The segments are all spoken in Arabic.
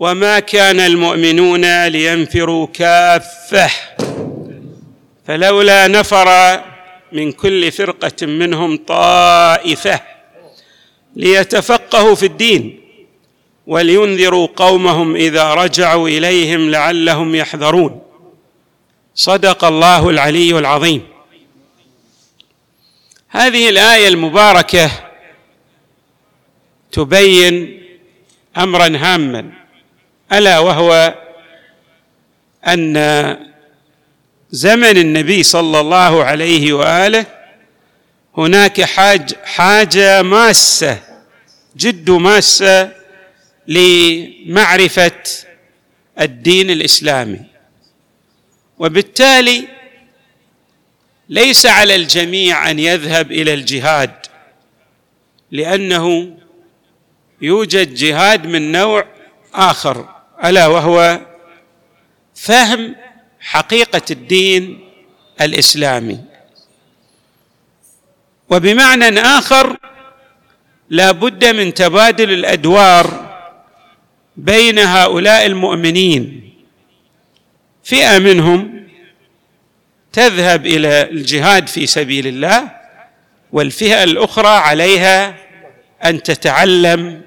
وما كان المؤمنون لينفروا كافة. فلولا نفر من كل فرقة منهم طائفة ليتفقهوا في الدين ولينذروا قومهم إذا رجعوا إليهم لعلهم يحذرون. صدق الله العلي العظيم. هذه الآية المباركة تبين أمرا هاما. ألا وهو أن زمن النبي صلى الله عليه وآله هناك حاج حاجة ماسة جد ماسة لمعرفة الدين الإسلامي. وبالتالي ليس على الجميع أن يذهب إلى الجهاد لأنه يوجد جهاد من نوع آخر. ألا وهو فهم حقيقة الدين الإسلامي. وبمعنى آخر لا بد من تبادل الأدوار بين هؤلاء المؤمنين. فئة منهم تذهب إلى الجهاد في سبيل الله والفئة الأخرى عليها أن تتعلم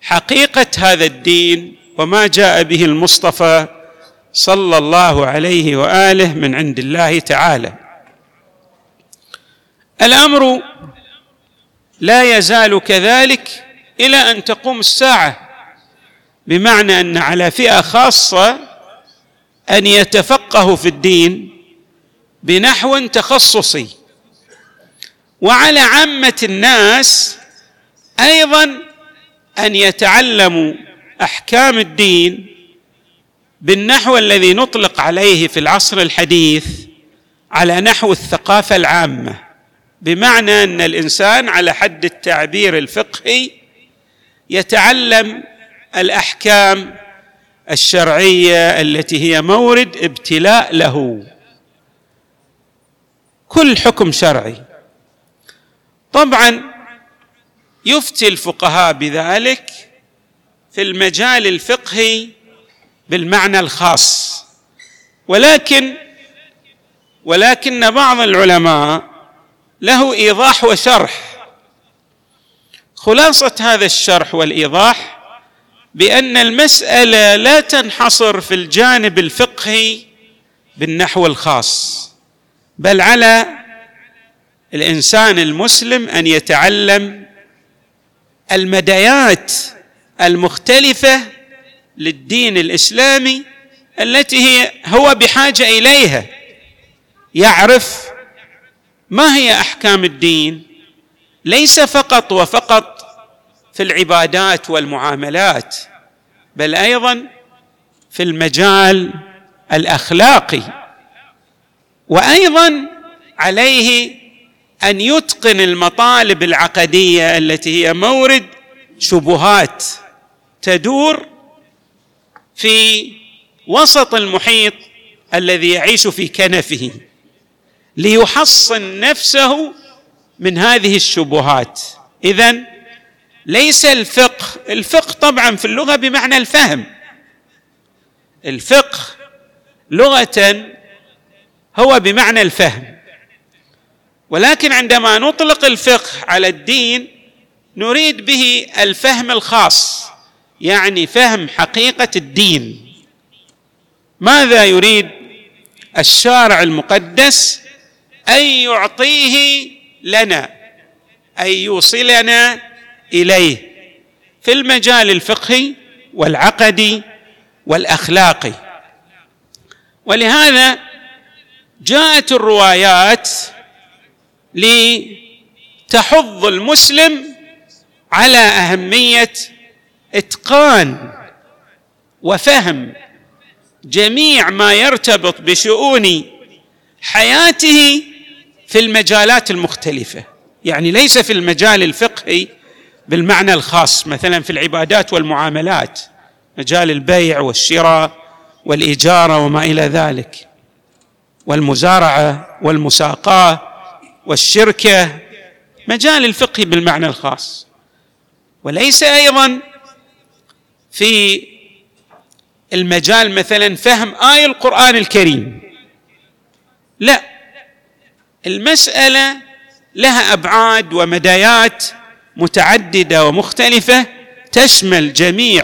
حقيقة هذا الدين وما جاء به المصطفى صلى الله عليه وآله من عند الله تعالى. الأمر لا يزال كذلك إلى أن تقوم الساعة بمعنى أن على فئة خاصة أن يتفقهوا في الدين بنحو تخصصي. وعلى عامة الناس أيضا أن يتعلموا أحكام الدين بالنحو الذي نطلق عليه في العصر الحديث على نحو الثقافة العامة بمعنى أن الإنسان على حد التعبير الفقهي يتعلم الأحكام الشرعية التي هي مورد ابتلاء له. كل حكم شرعي. طبعا يفتي الفقهاء بذلك في المجال الفقهي بالمعنى الخاص. ولكن ولكن بعض العلماء له إيضاح وشرح. خلاصة هذا الشرح والإيضاح بأن المسألة لا تنحصر في الجانب الفقهي بالنحو الخاص بل على الإنسان المسلم أن يتعلم المدايات المختلفة للدين الإسلامي التي هي هو بحاجة إليها. يعرف ما هي أحكام الدين. ليس فقط وفقط في العبادات والمعاملات بل أيضا في المجال الأخلاقي. وأيضا عليه أن يتقن المطالب العقدية التي هي مورد شبهات. تدور في وسط المحيط الذي يعيش في كنفه ليحصن نفسه من هذه الشبهات. اذا ليس الفقه الفقه طبعا في اللغة بمعنى الفهم. الفقه لغة هو بمعنى الفهم. ولكن عندما نطلق الفقه على الدين نريد به الفهم الخاص. يعني فهم حقيقة الدين. ماذا يريد الشارع المقدس أن يعطيه لنا أن يوصلنا إليه في المجال الفقهي والعقدي والأخلاقي. ولهذا جاءت الروايات لتحض المسلم على أهمية إتقان وفهم جميع ما يرتبط بشؤون حياته في المجالات المختلفة. يعني ليس في المجال الفقهي بالمعنى الخاص مثلا في العبادات والمعاملات مجال البيع والشراء والاجاره وما إلى ذلك والمزارعة والمساقاة والشركة مجال الفقه بالمعنى الخاص. وليس أيضا في المجال مثلا فهم آية القرآن الكريم. لا. المسألة لها أبعاد ومدايات متعددة ومختلفة تشمل جميع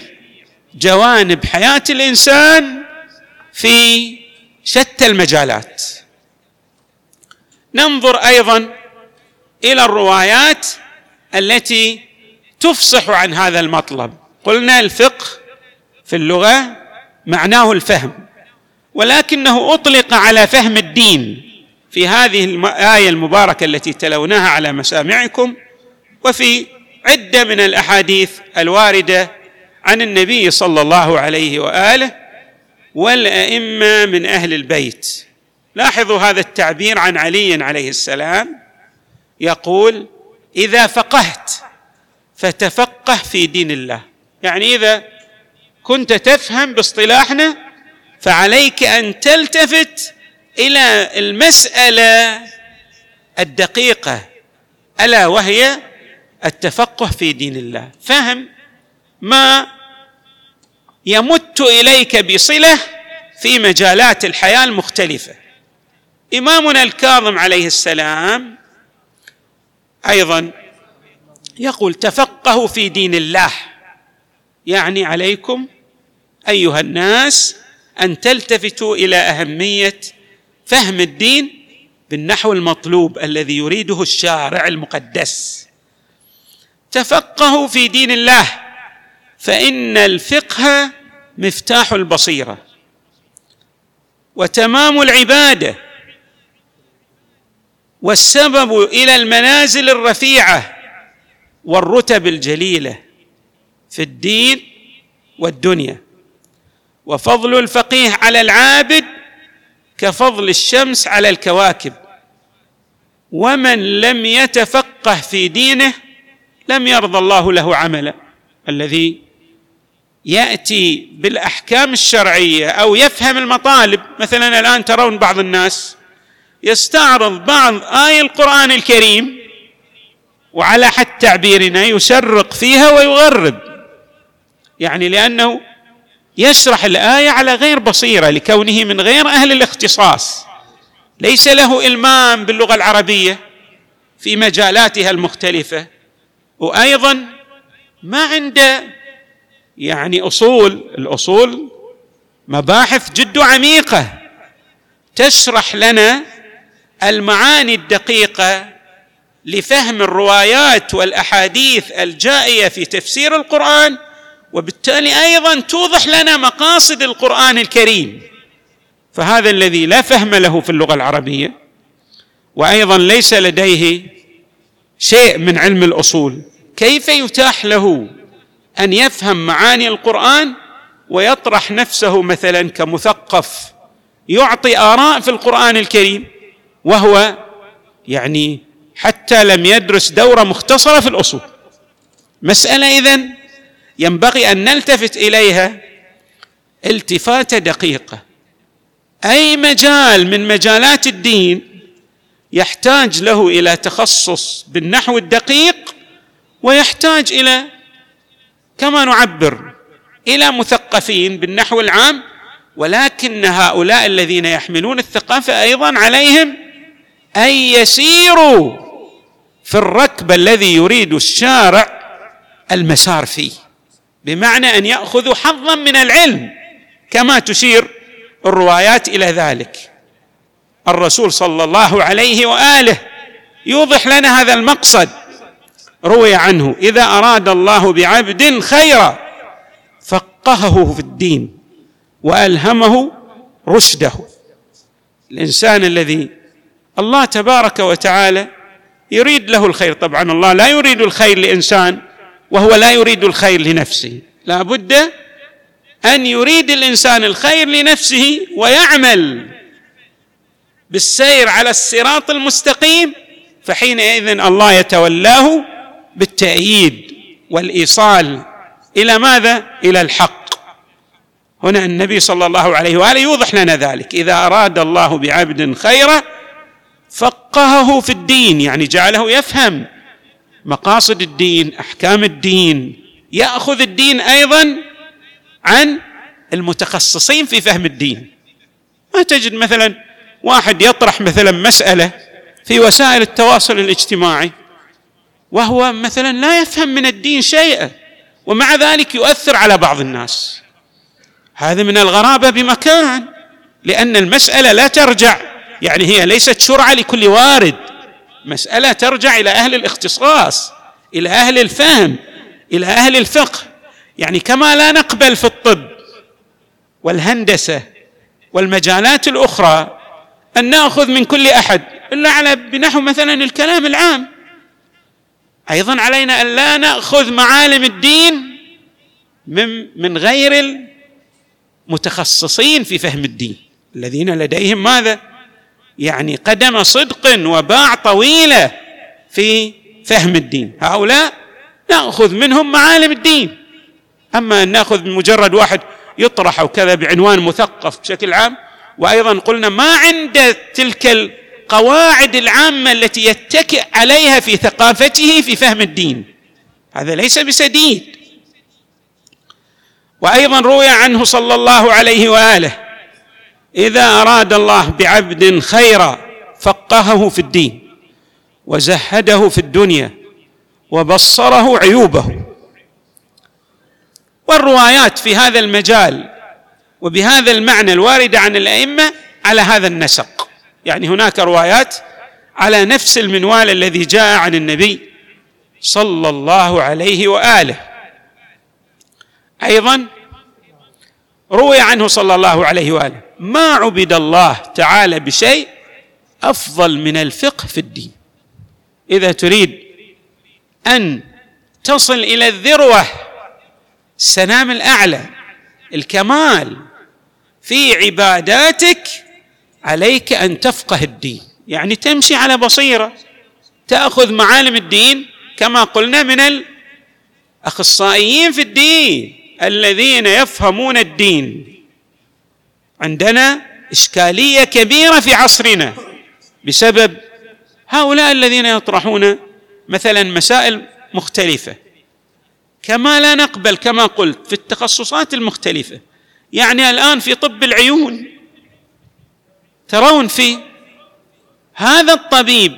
جوانب حياة الإنسان في شتى المجالات. ننظر أيضا إلى الروايات التي تفصح عن هذا المطلب. قلنا الفقه في اللغة معناه الفهم ولكنه أطلق على فهم الدين في هذه الايه المباركة التي تلوناها على مسامعكم وفي عدة من الأحاديث الواردة عن النبي صلى الله عليه وآله والأئمة من أهل البيت. لاحظوا هذا التعبير عن علي عليه السلام يقول إذا فقهت فتفقه في دين الله. يعني إذا كنت تفهم باصطلاحنا فعليك أن تلتفت إلى المسألة الدقيقة ألا وهي التفقه في دين الله. فهم ما يمت إليك بصلة في مجالات الحياة المختلفة. إمامنا الكاظم عليه السلام أيضا يقول تفقهوا في دين الله. يعني عليكم أيها الناس أن تلتفتوا إلى أهمية فهم الدين بالنحو المطلوب الذي يريده الشارع المقدس. تفقهوا في دين الله فإن الفقه مفتاح البصيرة وتمام العبادة والسبب إلى المنازل الرفيعة والرتب الجليلة. في الدين والدنيا. وفضل الفقيه على العابد كفضل الشمس على الكواكب. ومن لم يتفقه في دينه لم يرضى الله له عملا. الذي يأتي بالأحكام الشرعية أو يفهم المطالب. مثلا الآن ترون بعض الناس يستعرض بعض اي القرآن الكريم وعلى حد تعبيرنا يشرق فيها ويغرب. يعني لأنه يشرح الآية على غير بصيرة لكونه من غير أهل الاختصاص. ليس له إلمام باللغة العربية في مجالاتها المختلفة. وأيضا ما عنده يعني أصول الأصول مباحث جد عميقة تشرح لنا المعاني الدقيقة لفهم الروايات والأحاديث الجائية في تفسير القرآن وبالتالي أيضا توضح لنا مقاصد القرآن الكريم. فهذا الذي لا فهم له في اللغة العربية وأيضا ليس لديه شيء من علم الأصول. كيف يتاح له أن يفهم معاني القرآن ويطرح نفسه مثلا كمثقف يعطي آراء في القرآن الكريم وهو يعني حتى لم يدرس دورة مختصرة في الأصول؟ مسألة إذن ينبغي أن نلتفت إليها التفاته دقيقه أي مجال من مجالات الدين يحتاج له إلى تخصص بالنحو الدقيق ويحتاج إلى كما نعبر إلى مثقفين بالنحو العام ولكن هؤلاء الذين يحملون الثقافة أيضا عليهم أن يسيروا في الركب الذي يريد الشارع المسار فيه. بمعنى أن ياخذوا حظا من العلم كما تشير الروايات إلى ذلك. الرسول صلى الله عليه وآله يوضح لنا هذا المقصد روي عنه إذا أراد الله بعبد خيرا فقهه في الدين وألهمه رشده. الإنسان الذي الله تبارك وتعالى يريد له الخير طبعا الله لا يريد الخير لإنسان وهو لا يريد الخير لنفسه. لا بد أن يريد الإنسان الخير لنفسه ويعمل بالسير على الصراط المستقيم فحينئذ الله يتولاه بالتأييد والإيصال إلى ماذا؟ إلى الحق. هنا النبي صلى الله عليه وآله يوضح لنا ذلك. إذا أراد الله بعبد خيرا فقهه في الدين يعني جعله يفهم مقاصد الدين أحكام الدين. يأخذ الدين أيضا عن المتخصصين في فهم الدين. ما تجد مثلا واحد يطرح مثلا مسألة في وسائل التواصل الاجتماعي وهو مثلا لا يفهم من الدين شيئا ومع ذلك يؤثر على بعض الناس. هذا من الغرابة بمكان لأن المسألة لا ترجع يعني هي ليست شرعة لكل وارد. مسألة ترجع إلى أهل الاختصاص إلى أهل الفهم إلى أهل الفقه. يعني كما لا نقبل في الطب والهندسة والمجالات الأخرى أن نأخذ من كل أحد إلا على بنحو مثلا الكلام العام. أيضا علينا أن لا نأخذ معالم الدين من من غير المتخصصين في فهم الدين الذين لديهم ماذا؟ يعني قدم صدق وباع طويلة في فهم الدين. هؤلاء نأخذ منهم معالم الدين. أما أن نأخذ مجرد واحد يطرح أو كذا بعنوان مثقف بشكل عام وأيضا قلنا ما عنده تلك القواعد العامة التي يتكئ عليها في ثقافته في فهم الدين. هذا ليس بسديد. وأيضا روي عنه صلى الله عليه وآله إذا أراد الله بعبد خيرا فقهه في الدين وزهده في الدنيا وبصره عيوبه. والروايات في هذا المجال وبهذا المعنى الوارده عن الأئمة على هذا النسق. يعني هناك روايات على نفس المنوال الذي جاء عن النبي صلى الله عليه وآله. أيضا روي عنه صلى الله عليه وآله. ما عبد الله تعالى بشيء أفضل من الفقه في الدين. إذا تريد أن تصل إلى الذروة السنام الأعلى الكمال في عباداتك عليك أن تفقه الدين. يعني تمشي على بصيرة تأخذ معالم الدين كما قلنا من الأخصائيين في الدين الذين يفهمون الدين. عندنا إشكالية كبيرة في عصرنا بسبب هؤلاء الذين يطرحون مثلا مسائل مختلفة. كما لا نقبل كما قلت في التخصصات المختلفة. يعني الآن في طب العيون ترون في هذا الطبيب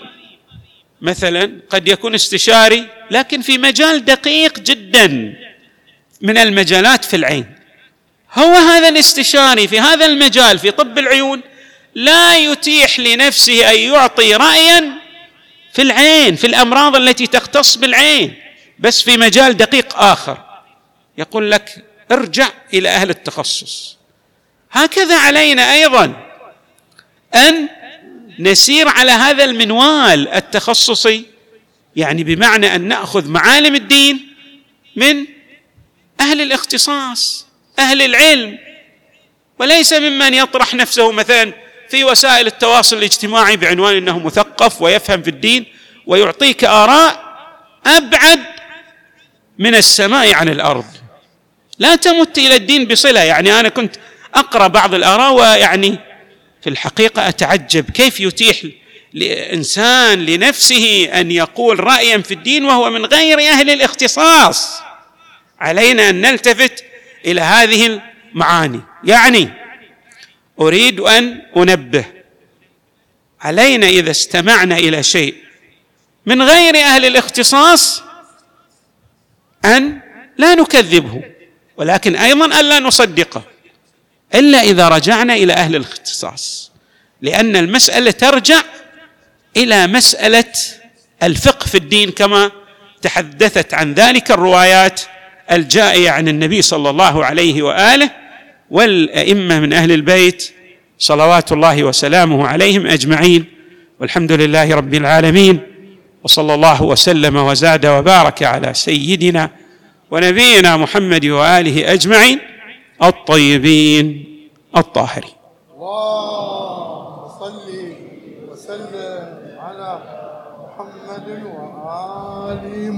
مثلا قد يكون استشاري لكن في مجال دقيق جدا من المجالات في العين. هو هذا الاستشاري في هذا المجال في طب العيون لا يتيح لنفسه أن يعطي رايا في العين في الأمراض التي تختص بالعين بس في مجال دقيق آخر. يقول لك ارجع إلى أهل التخصص. هكذا علينا أيضا أن نسير على هذا المنوال التخصصي يعني بمعنى أن نأخذ معالم الدين من أهل الاختصاص. أهل العلم. وليس ممن يطرح نفسه مثلا في وسائل التواصل الاجتماعي بعنوان إنه مثقف ويفهم في الدين ويعطيك آراء أبعد من السماء عن الأرض. لا تمت إلى الدين بصلة. يعني أنا كنت أقرأ بعض الآراء ويعني في الحقيقة أتعجب كيف يتيح لإنسان لنفسه أن يقول رايا في الدين وهو من غير أهل الاختصاص. علينا أن نلتفت إلى هذه المعاني. يعني أريد أن أنبه علينا إذا استمعنا إلى شيء من غير أهل الاختصاص أن لا نكذبه ولكن أيضا الا نصدقه إلا إذا رجعنا إلى أهل الاختصاص لأن المسألة ترجع إلى مسألة الفقه في الدين كما تحدثت عن ذلك الروايات الجائية عن النبي صلى الله عليه وآله والأئمة من أهل البيت صلوات الله وسلامه عليهم أجمعين والحمد لله رب العالمين وصلى الله وسلم وزاد وبارك على سيدنا ونبينا محمد وآله أجمعين الطيبين الطاهرين. اللهم